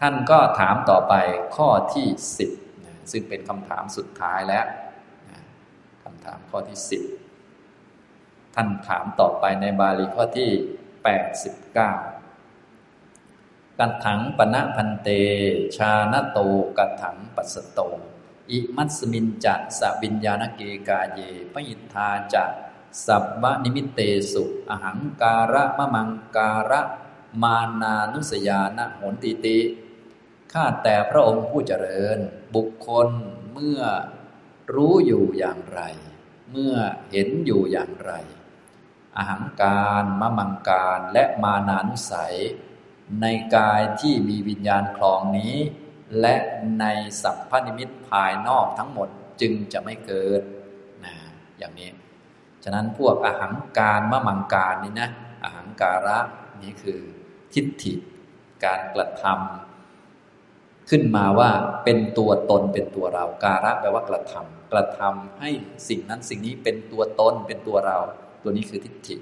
ท่านก็ถามต่อไปข้อที่สิบซึ่งเป็นคำถามสุดท้ายแล้วคำถามข้อที่สิบท่านถามต่อไปในบาลีข้อที่แปดสิบเก้ากัถังปณะพันเต ชาณโตกัถังปัสโต อิมัสมินจะสบิญญาณเกกาเยปยิทาจะสัพวนิมิเตสุ อหังการะมะมังการะ มานานุสยานะโหนติติ ข้าแต่พระองค์ผู้เจริญ บุคคลเมื่อรู้อยู่อย่างไร เมื่อเห็นอยู่อย่างไรอาหังการมะมังการและมานานุสัย ในกายที่มีวิญญาณคลองนี้ และในสัพพนิมิตภายนอกทั้งหมดจึงจะไม่เกิดนะอย่างนี้ ฉะนั้นพวกอาหังการมะมังการนี่นะอาหังการะนี่คือทิฏฐิการกระทำ ขึ้นมาว่าเป็นตัวตนเป็นตัวเรา การะแปลว่ากระทำกระทำให้สิ่งนั้นสิ่งนี้เป็นตัวตนเป็นตัวเรา ตัวนี้คือทิฏฐิ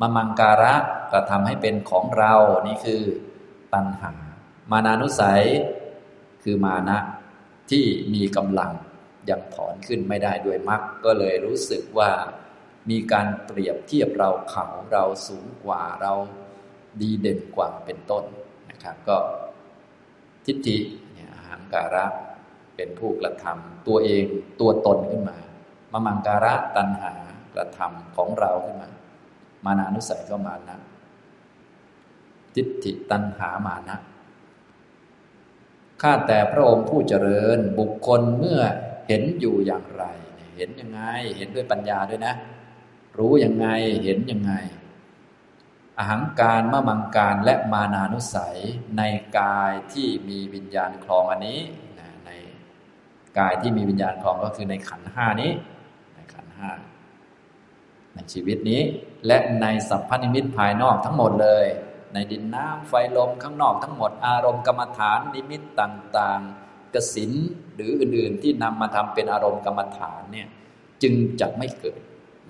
มามังการะกระทำให้เป็นของเรานี่คือตัณหา มานานุสัย คือมานะที่มีกำลังยังถอนขึ้นไม่ได้ด้วยมรรคก็เลยรู้สึกว่ามีการเปรียบเทียบเราเขาเราสูงกว่าเราดีเด่นกว่าเป็นต้นนะครับ ก็ ทิฏฐิเนี่ยอาหารการะเป็นผู้กระทำตัวเองตัวตนขึ้นมามามังการะตัณหากระทำของเราขึ้นมา มานานุสัยก็มานะ ทิฏฐิตัณหามานะข้าแต่พระองค์ผู้เจริญบุคคลเมื่อเห็นอยู่อย่างไร เห็นยังไง เห็นด้วยปัญญาด้วยนะ รู้ยังไงเห็นยังไง อหังการมะมังการและมานานุสัย ในกายที่มีวิญญาณคลองอันนี้ในกายที่มีวิญญาณคลองก็คือในขันห้านี้ ในขันห้าในชีวิตนี้ และในสัพพนิมิตภายนอกทั้งหมดเลย ในดินน้ำไฟลมข้างนอกทั้งหมดอารมณ์กรรมฐานนิมิตต่างๆกสินหรืออื่นๆที่นำมาทำเป็นอารมณ์กรรมฐานเนี่ยจึงจะไม่เกิด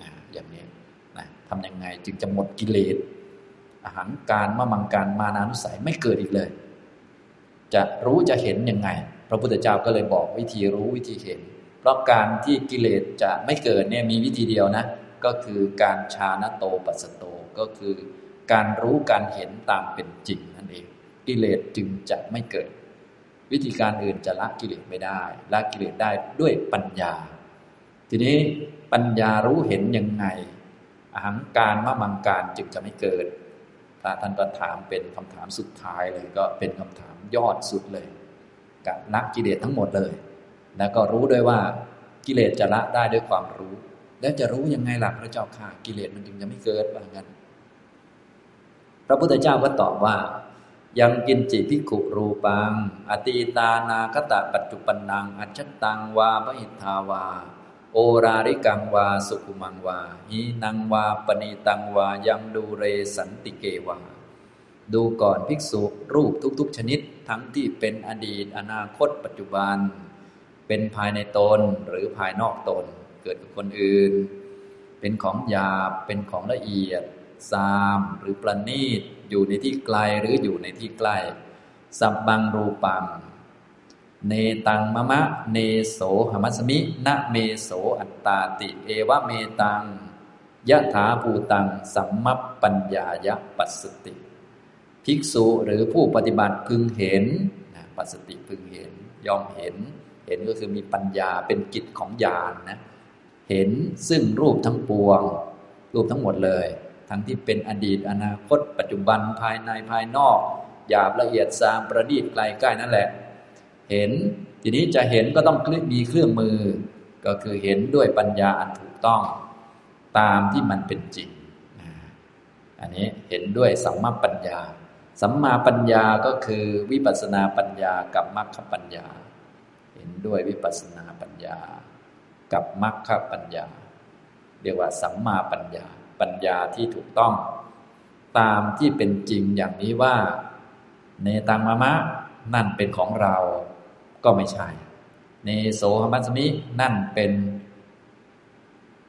นะอย่างนี้นะทำยังไงจึงจะหมดกิเลส อาหารการมะมังการมานานุสัยไม่เกิดอีกเลย จะรู้จะเห็นยังไง พระพุทธเจ้าก็เลยบอกวิธีรู้วิธีเห็น เพราะการที่กิเลสจะไม่เกิดเนี่ยมีวิธีเดียวนะ ก็คือการชาณโตปัสโตก็คือ การรู้การเห็นตามเป็นจริงนั่นเอง กิเลสจึงจะไม่เกิด วิธีการอื่นจะละกิเลสไม่ได้ละกิเลสได้ด้วยปัญญา ทีนี้ปัญญารู้เห็นยังไงอาหารการมะมังการจึงจะไม่เกิด พระท่านก็ถามเป็นคำถามสุดท้ายเลยก็เป็นคำถามยอดสุดเลย กับละกิเลสทั้งหมดเลย แล้วก็รู้ด้วยว่ากิเลสจะละได้ด้วยความรู้ แล้วจะรู้ยังไงล่ะพระเจ้าค่ะกิเลสมันจึงจะไม่เกิดว่างั้นพระพุทธเจ้าก็ตอบว่า ยังกินจิพิขุรูปัง อตีตานาคตะปัจจุปันนัง อัจฉตังวาปหิทาวา โอราริกังวาสุขุมังวาหีนังวาปณีตังวายังดูเรสันติเกวา ดูก่อนภิกษุรูปทุกๆ ชนิดทั้งที่เป็นอดีตอนาคตปัจจุบัน เป็นภายในตนหรือภายนอกตน เกิดกับคนอื่น เป็นของหยาบเป็นของละเอียดซามหรือประณีตอยู่ในที่ไกลหรืออยู่ในที่ใกล้สับบังรูปัง เนตังมะมะ เนโสหมัสมิ นะเมโสอัตตาติ เอวะเมตังยะถาภูตัง สัมมัปปัญญายะปัสสติ ภิกษุหรือผู้ปฏิบัติพึงเห็นนะปัสสติพึงเห็น ยอมเห็น เห็นก็คือมีปัญญาเป็นกิจของญาณนนะ เห็นซึ่งรูปทั้งปวง รูปทั้งหมดเลย ทั้งที่เป็นอดีตอนาคต ปัจจุบันภายในภายนอกหยาบละเอียดซามประณีตไกลใกล้นั่นแหละ เห็น ทีนี้จะเห็นก็ต้องมีเครื่องมือ ก็คือเห็นด้วยปัญญาอันถูกต้อง ตามที่มันเป็นจริง อันนี้เห็นด้วยสัมมาปัญญา สัมมาปัญญาก็คือวิปัสนาปัญญากับมรรคปัญญา เห็นด้วยวิปัสนาปัญญา กับมรรคปัญญา เรียกว่าสัมมาปัญญา ปัญญาที่ถูกต้อง ตามที่เป็นจริงอย่างนี้ว่าเนตังมะมะนั่นเป็นของเรา ก็ไม่ใช่เนโสหมัสมินั่นเป็น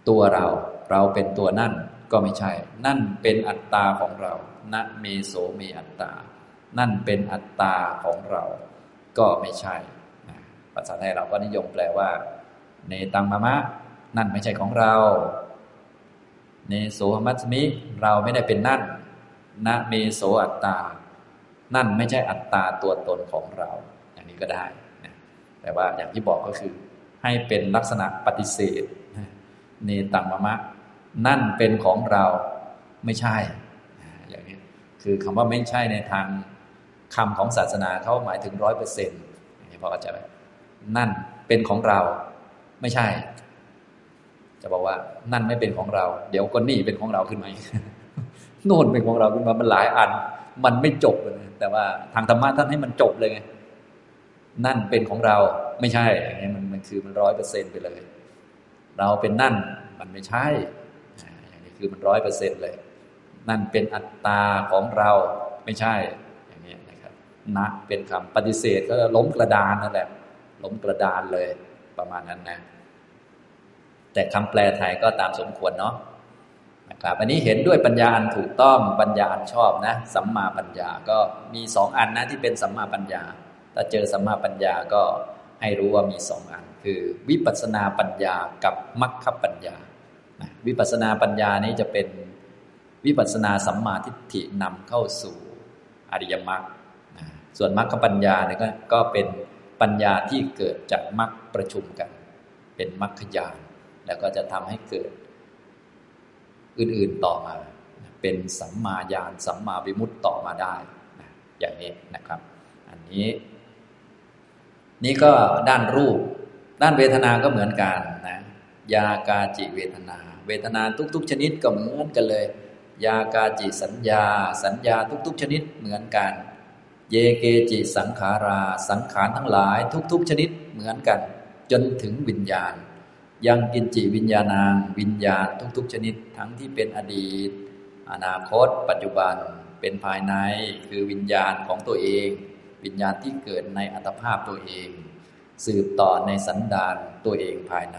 ตัวเรา เราเป็นตัวนั่นก็ไม่ใช่ นั่นเป็นอัตตาของเราณเมโสเมอัตตา นั่นเป็นอัตตาของเรา ก็ไม่ใช่ ภาษาไทยเราก็นิยมแปลว่า เนตังมะมะ นั่นไม่ใช่ของเรา เนโสหมัสมิ เราไม่ได้เป็นนั่นนะเมโสอัตตา นั่นไม่ใช่อัตตาตัวตนของเรา อย่างนี้ก็ได้ แต่ว่าอย่างที่บอกก็คือ ให้เป็นลักษณะปฏิเสธเนตังมะมะ นั่นเป็นของเราไม่ใช่ อย่างนี้คือคำว่าไม่ใช่ในทางคำของศาสนาเขาหมายถึงร้อยเปอร์เซ็นต์อย่างนี้พอเข้าใจไหมนั่นเป็นของเราไม่ใช่ จะบอกว่านั่นไม่เป็นของเรา เดี๋ยวก็นี่เป็นของเราขึ้นมาโน่นเป็นของเราขึ้นมามันหลายอัน มันไม่จบเลยแต่ว่าทางธรรมะท่านให้มันจบเลยไง นั่นเป็นของเราไม่ใช่อย่างนี้มันมันคือมันร้อยเปอร์เซ็นไปเลย เราเป็นนั่นมันไม่ใช่อย่างนี้คือมันร้อยเปอร์เซ็นเลย นั่นเป็นอัตตาของเราไม่ใช่อย่างนี้ยนะครับนะเป็นคำปฏิเสธก็ล้มกระดานนั่นแหละล้มกระดานเลยประมาณนั้นนะ แต่คำแปลไทยก็ตามสมควรเนาะนะครับอันนี้เห็นด้วยปัญญาอันถูกต้องปัญญาอันชอบนะ สัมมาปัญญาก็มีสองอันนะที่เป็นสัมมาปัญญา ถ้าเจอสัมมาปัญญาก็ให้รู้ว่ามีสองอัน คือ วิปัสนาปัญญากับมัคคปัญญาวิปัสนาปัญญานี้จะเป็นวิปัสนาสัมมาทิฏฐินำเข้าสู่อริยมรรคส่วนมรรคปัญญาเนี่ยก็เป็นปัญญาที่เกิดจากมรรคประชุมกัน เป็นมรรคญาณแล้วก็จะทำให้เกิดอื่นๆต่อมา เป็นสัมมาญาณสัมมาวิมุตต์ต่อมาได้ อย่างนี้นะครับ อันนี้ นี่ก็ด้านรูป ด้านเวทนาก็เหมือนกันนะยากาจิเวทนา เวทนาทุก ๆ ชนิดก็เหมือนกันเลย ยากาจิสัญญา สัญญาทุก ๆ ชนิดเหมือนกัน เยเกจิสังขารา สังขารทั้งหลาย ทุก ๆ ชนิดเหมือนกัน จนถึงวิญญาณ ยังกินจิวิญญาณางวิญญาณทุก ๆ ชนิดทั้งที่เป็นอดีต อนาคต ปัจจุบันเป็นภายในคือวิญญาณของตัวเอง วิญญาณที่เกิดในอัตภาพตัวเอง สืบต่อในสันดานตัวเองภายใน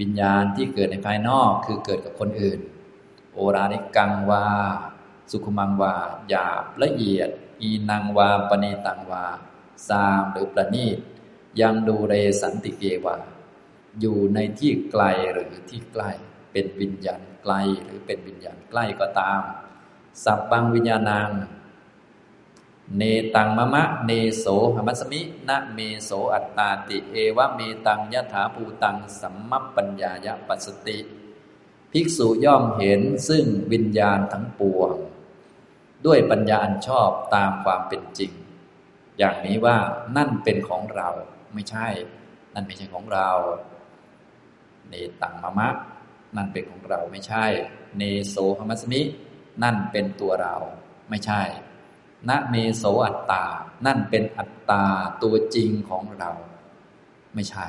วิญญาณที่เกิดในภายนอกคือเกิดกับคนอื่น โอรานิกังวา สุขุมังวาหยาบละเอียด อีนางวาปณีตังวาสามหรือประณีตยังดูเรสันติเกวาอยู่ในที่ไกลหรือที่ใกล้ เป็นวิญญาณไกลหรือเป็นวิญญาณใกล้ก็ตาม สับบังวิญญาณัง เนตังมะมะเนโสหมัสมินะเมโสอัตตาติ เอวะเมตังยะถาภูตังสัมมัปปัญญายะปัสสติ ภิกษุย่อมเห็นซึ่งวิญญาณทั้งปวง ด้วยปัญญาอันชอบตามความเป็นจริง อย่างนี้ว่านั่นเป็นของเราไม่ใช่ นั่นไม่ใช่ของเราเนตังมะมะ นั่นเป็นของเราไม่ใช่ เนโสหมัสมิ นั่นเป็นตัวเราไม่ใช่ ณเมโสอัตตา นั่นเป็นอัตตาตัวจริงของเราไม่ใช่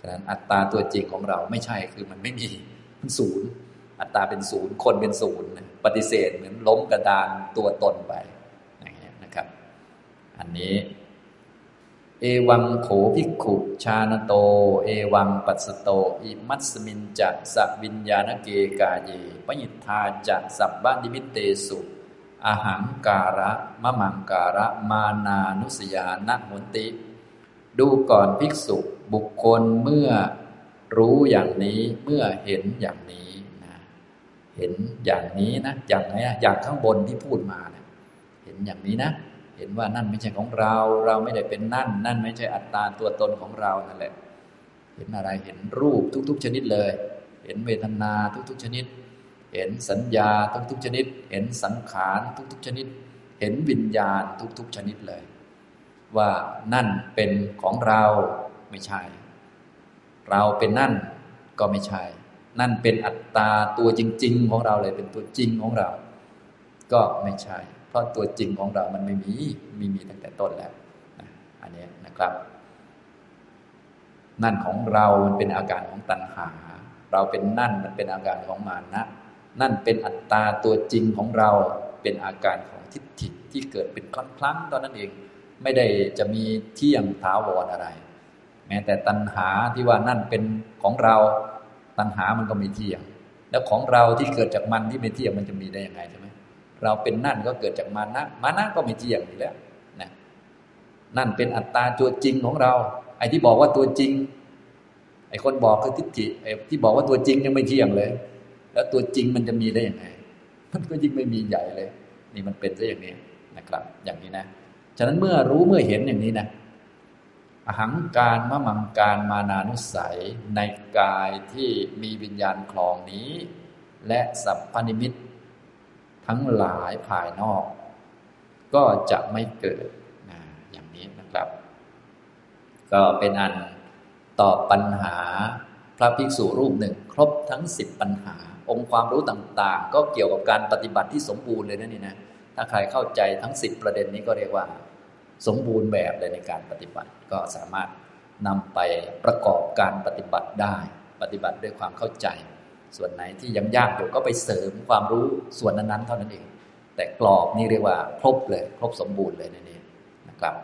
ฉะนั้นอัตตาตัวจริงของเราไม่ใช่คือมันไม่มีมันศูนย์ อัตตาเป็นศูนย์ คนเป็นศูนย์ปฏิเสธเหมือนล้มกระดานตัวตนไปอย่างเงี้ยนะครับ อันนี้ เอวังโขภิกขุชาณโต เอวังปัสโต อิมัสมินจะสัวิญญาณเกกาเยปยิทาจะสับบานิมิเตสุ อาหังการะมะมังการะ มานานุสยานะหนติ ดูก่อนภิกษุบุคคลเมื่อรู้อย่างนี้เมื่อเห็นอย่างนี้นะเห็นอย่างนี้นะอย่างไหนอย่างข้างบนที่พูดมาเนะเห็นอย่างนี้นะ เห็นว่านั่นไม่ใช่ของเรา เราไม่ได้เป็นนั่น นั่นไม่ใช่อัตตาตัวตนของเรานั่นแหละ เห็นอะไรเห็นรูปทุก ๆ ชนิดเลย เห็นเวทนาทุก ๆ ชนิด เห็นสัญญาทุกๆชนิด เห็นสังขารทุกๆชนิด เห็นวิญญาณทุกๆชนิดเลย ว่านั่นเป็นของเราไม่ใช่ เราเป็นนั่นก็ไม่ใช่ นั่นเป็นอัตตาตัวจริง ๆ ของเราเลยเป็นตัวจริงของเรา ก็ไม่ใช่ เพราะตัวจริงของเรามันไม่มีมีมีตั้งแต่ต้นแล้วอันนี้นะครับ นั่นของเรามันเป็นอาการของตัณหา เราเป็นนั่นมันเป็นอาการของมานะ นั่นเป็นอัตตาตัวจริงของเราเป็นอาการของทิฏฐิที่เกิดเป็นครั้งๆตอนนั้นเอง ไม่ได้จะมีเที่ยงท้าวรอะไร แม้แต่ตัณหาที่ว่านั่นเป็นของเราตัณหามันก็ไม่เที่ยง แล้วของเราที่เกิดจากมันที่ไม่เที่ยงมันจะมีได้ยังไงใช่ไหมเราเป็นนั่นก็เกิดจากมานะมานะก็ไม่เที่ยงอยู่แล้วนะนั่นเป็นอัตตาตัวจริงของเรา ไอ้ที่บอกว่าตัวจริง ไอ้คนบอกคือทิฏฐิไอ้ที่บอกว่าตัวจริงยังไม่เที่ยงเลย แล้วตัวจริงมันจะมีได้ยังไง มันก็ยิ่งไม่มีใหญ่เลย นี่มันเป็นซะอย่างนี้นะครับ อย่างนี้นะ ฉะนั้นเมื่อรู้เมื่อเห็นอย่างนี้นะอหังการมะมังการมานานุสัยในกายที่มีวิญญาณคลองนี้ และสัพพนิมิตทั้งหลายภายนอก ก็จะไม่เกิดนะอย่างนี้นะครับ ก็เป็นอันตอบปัญหาพระภิกษุรูปหนึ่ง ครบทั้งสิบปัญหา องค์ความรู้ต่างๆ ก็เกี่ยวกับการปฏิบัติที่สมบูรณ์เลยนะนี่นะถ้าใครเข้าใจทั้งสิบประเด็นนี้ก็เรียกว่า สมบูรณ์แบบเลยในการปฏิบัติ ก็สามารถนำไปประกอบการปฏิบัติได้ ปฏิบัติด้วยความเข้าใจ ส่วนไหนที่ยังยากอยู่ก็ไปเสริมความรู้ส่วนนั้นๆเท่านั้นเอง แต่กรอบนี่เรียกว่า ครบเลย ครบสมบูรณ์เลยในนี้นะครับ